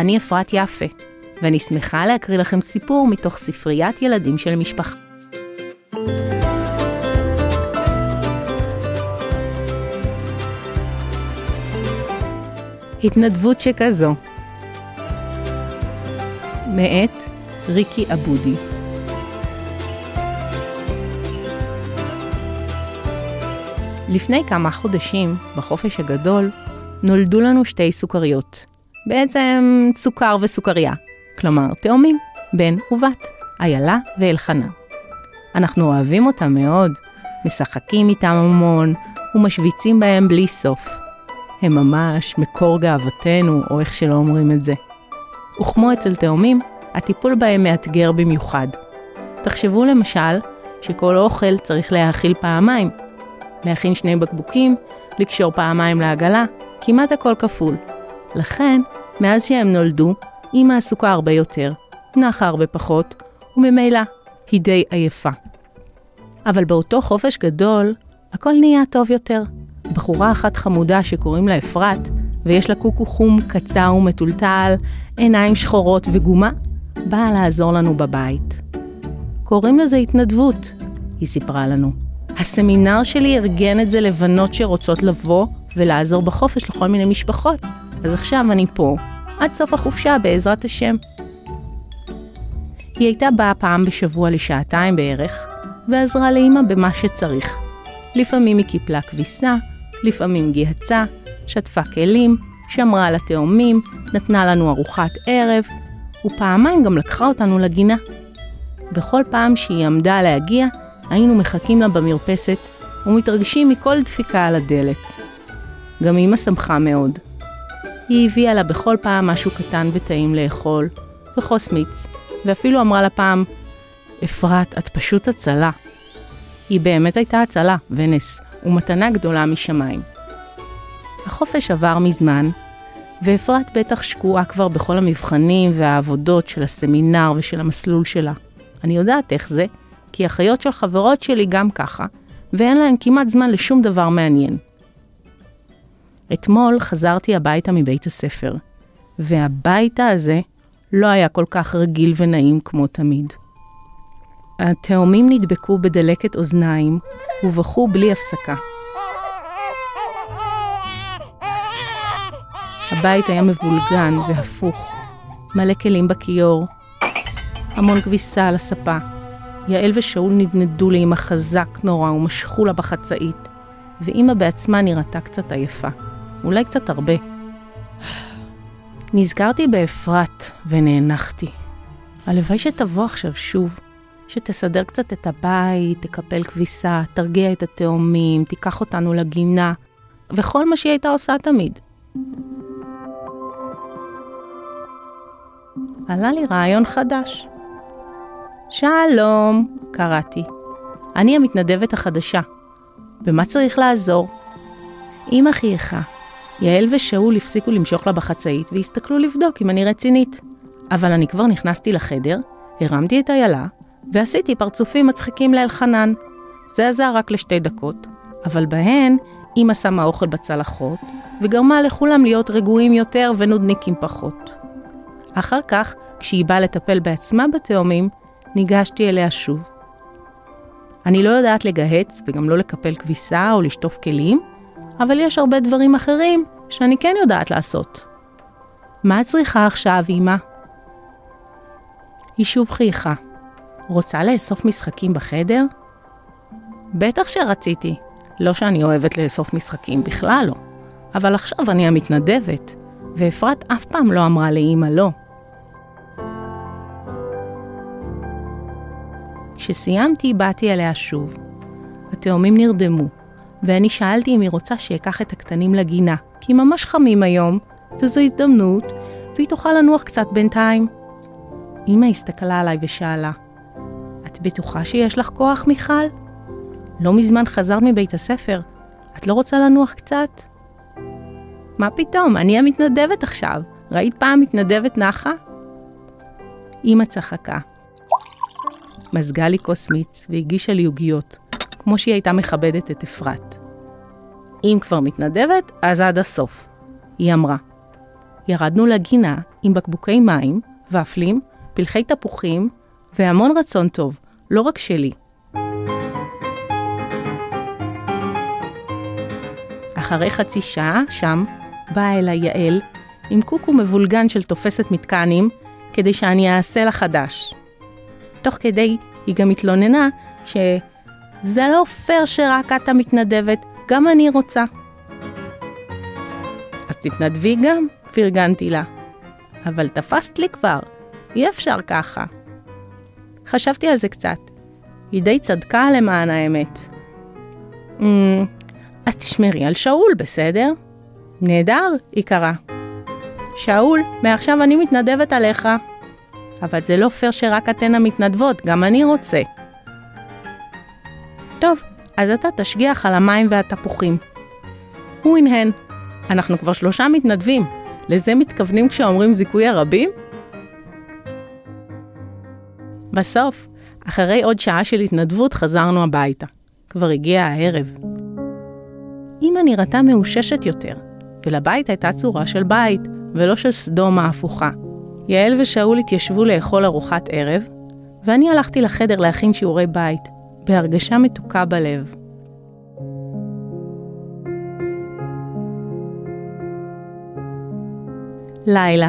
אני אפרת יפה, ואני שמחה להקריא לכם סיפור מתוך ספריית ילדים של משפחה. התנדבות שכזו מאת ריקי אבודי לפני כמה חודשים, בחופש הגדול, נולדו לנו שתי סוכריות. בעצם סוכר וסוכריה, כלומר תאומים, בן ובת, איילה ואלחנה. אנחנו אוהבים אותם מאוד, משחקים איתם המון ומשוויצים בהם בלי סוף. הם ממש מקור גאוותנו, או איך שלא אומרים את זה. וכמו אצל תאומים, הטיפול בהם מאתגר במיוחד. תחשבו למשל שכל אוכל צריך להאכיל פעמיים. להכין שני בקבוקים, לקשור פעמיים לעגלה, כמעט הכל כפול. לכן, מאז שהם נולדו, אימא עסוקה הרבה יותר, נחה הרבה פחות, וממילא היא די עייפה. אבל באותו חופש גדול, הכל נהיה טוב יותר. בחורה אחת חמודה שקוראים לה אפרת, ויש לה קוקו חום קצר ומטולטל, עיניים שחורות וגומה, באה לעזור לנו בבית. קוראים לזה התנדבות, היא סיפרה לנו. הסמינר שלי ארגן את זה לבנות שרוצות לבוא ולעזור בחופש לכל מיני משפחות, אז עכשיו אני פה, עד סוף החופשה בעזרת השם. היא הייתה באה פעם בשבוע לשעתיים בערך, ועזרה לאמא במה שצריך. לפעמים היא קיפלה כביסה, לפעמים גיהצה, שטפה כלים, שמרה על התאומים, נתנה לנו ארוחת ערב, ופעמיים גם לקחה אותנו לגינה. בכל פעם שהיא עמדה להגיע, היינו מחכים לה במרפסת ומתרגשים מכל דפיקה על הדלת. גם אמא שמחה מאוד. היא הביאה לה בכל פעם משהו קטן וטעים לאכול, וכוס מיץ, ואפילו אמרה לה פעם, אפרת, את פשוט הצלה. היא באמת הייתה הצלה, ונס, ומתנה גדולה משמיים. החופש עבר מזמן, ואפרת בטח שקועה כבר בכל המבחנים והעבודות של הסמינר ושל המסלול שלה. אני יודעת איך זה, כי אחיות של חברות שלי גם ככה, ואין להן כמעט זמן לשום דבר מעניין. אתמול חזרתי הביתה מבית הספר, והביתה הזה לא היה כל כך רגיל ונעים כמו תמיד. התאומים נדבקו בדלקת אוזניים ובכו בלי הפסקה. הבית היה מבולגן והפוך, מלא כלים בכיור, המון כביסה על הספה. יעל ושאול נדנדו לאמא חזק נורא ומשכו לה בחצאית, ואמא בעצמה נראתה קצת עייפה, אולי קצת הרבה. נזכרתי באפרת ונאנחתי. הלוואי שתבוא עכשיו שוב, שתסדר קצת את הבית, תקפל כביסה, תרגיע את התאומים, תיקח אותנו לגינה, וכל מה שהיא הייתה עושה תמיד. עלה לי רעיון חדש. שלום, קראתי. אני המתנדבת החדשה. במה צריך לעזור? אמא חייכה. יעל ושאול הפסיקו למשוך לה בחצאית והסתכלו לבדוק אם אני רצינית. אבל אני כבר נכנסתי לחדר, הרמתי את איילה, ועשיתי פרצופים מצחיקים לאלחנן. זה עזר רק לשתי דקות, אבל בהן אמא שמה אוכל בצלחות, וגרמה לכולם להיות רגועים יותר ונודניקים פחות. אחר כך, כשהיא באה לטפל בעצמה בתאומים, ניגשתי אליה שוב. אני לא יודעת לגהץ וגם לא לקפל כביסה או לשטוף כלים, אבל יש הרבה דברים אחרים שאני כן יודעת לעשות. מה את צריכה עכשיו, אמא? היא שוב חייכה. רוצה לאסוף משחקים בחדר? בטח שרציתי. לא שאני אוהבת לאסוף משחקים, בכלל לא. אבל עכשיו אני המתנדבת, ואפרת אף פעם לא אמרה לאמא לא. כשסיימתי, באתי אליה שוב. התאומים נרדמו, ואני שאלתי אם היא רוצה שאקח את הקטנים לגינה, כי ממש חמים היום, וזו הזדמנות, והיא תוכל לנוח קצת בינתיים. אמא הסתכלה עליי ושאלה, את בטוחה שיש לך כוח, מיכל? לא מזמן חזרת מבית הספר, את לא רוצה לנוח קצת? מה פתאום, אני המתנדבת עכשיו. ראית פעם מתנדבת נחה? אמא צחקה. מזגה לי כוס מיץ והגישה לי עוגיות, כמו שהיא הייתה מכבדת את אפרת. אם כבר מתנדבת, אז עד הסוף, היא אמרה. ירדנו לגינה עם בקבוקי מים, ופלים, פלחי תפוחים והמון רצון טוב, לא רק שלי. אחרי חצי שעה, שם, באה אליי יעל עם קוקו מבולגן של תופסת מתקנים, כדי שאני אעשה לה חדש. תוך כדי, היא גם התלוננה שזה לא פייר שרק את המתנדבת, גם אני רוצה. אז תתנדבי גם, פרגנתי לה. אבל תפסת לי כבר, אי אפשר ככה. חשבתי על זה קצת. היא די צדקה למען האמת. Mm, אז תשמרי על שאול, בסדר? נהדר, היא קראה. שאול, מעכשיו אני מתנדבת עליך. אבל זה לא פייר שרק אתן המתנדבות, גם אני רוצה. טוב, אז אתה תשגיח על המים והתפוחים. הוא הנהן. אנחנו כבר שלושה מתנדבים. לזה מתכוונים כשאומרים זיכוי הרבים? בסוף, אחרי עוד שעה של התנדבות, חזרנו הביתה. כבר הגיע הערב. אמא נראתה מאוששת יותר, ולבית הייתה צורה של בית, ולא של סדום ההפוכה. יעל ושאול התיישבו לאכול ארוחת ערב, ואני הלכתי לחדר להכין שיעורי בית, בהרגשה מתוקה בלב. לילה.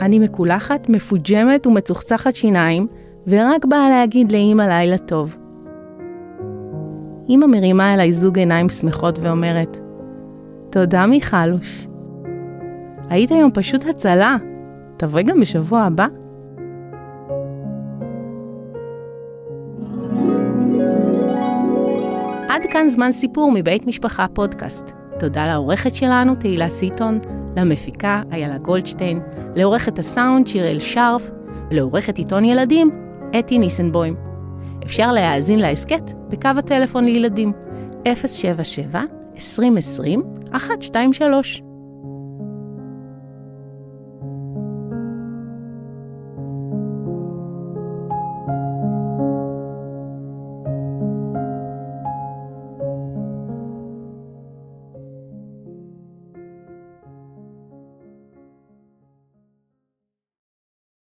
אני מקולחת, מפוג'מת ומצוחצחת שיניים, ורק באה להגיד לאמא לילה טוב. אמא מרימה אליי זוג עיניים שמחות ואומרת, תודה מיכלוש. היית היום פשוט הצלה. תבואי גם בשבוע הבא. עד כאן זמן סיפור מבית משפחה פודקאסט. תודה לעורכת שלנו, תהילה סיטון, למפיקה, איילה גולדשטיין, לעורכת הסאונד, שיראל שרף, ולעורכת עיתון ילדים, אתי ניסנבוים. אפשר להאזין להסכת בקו הטלפון לילדים 077 2020 123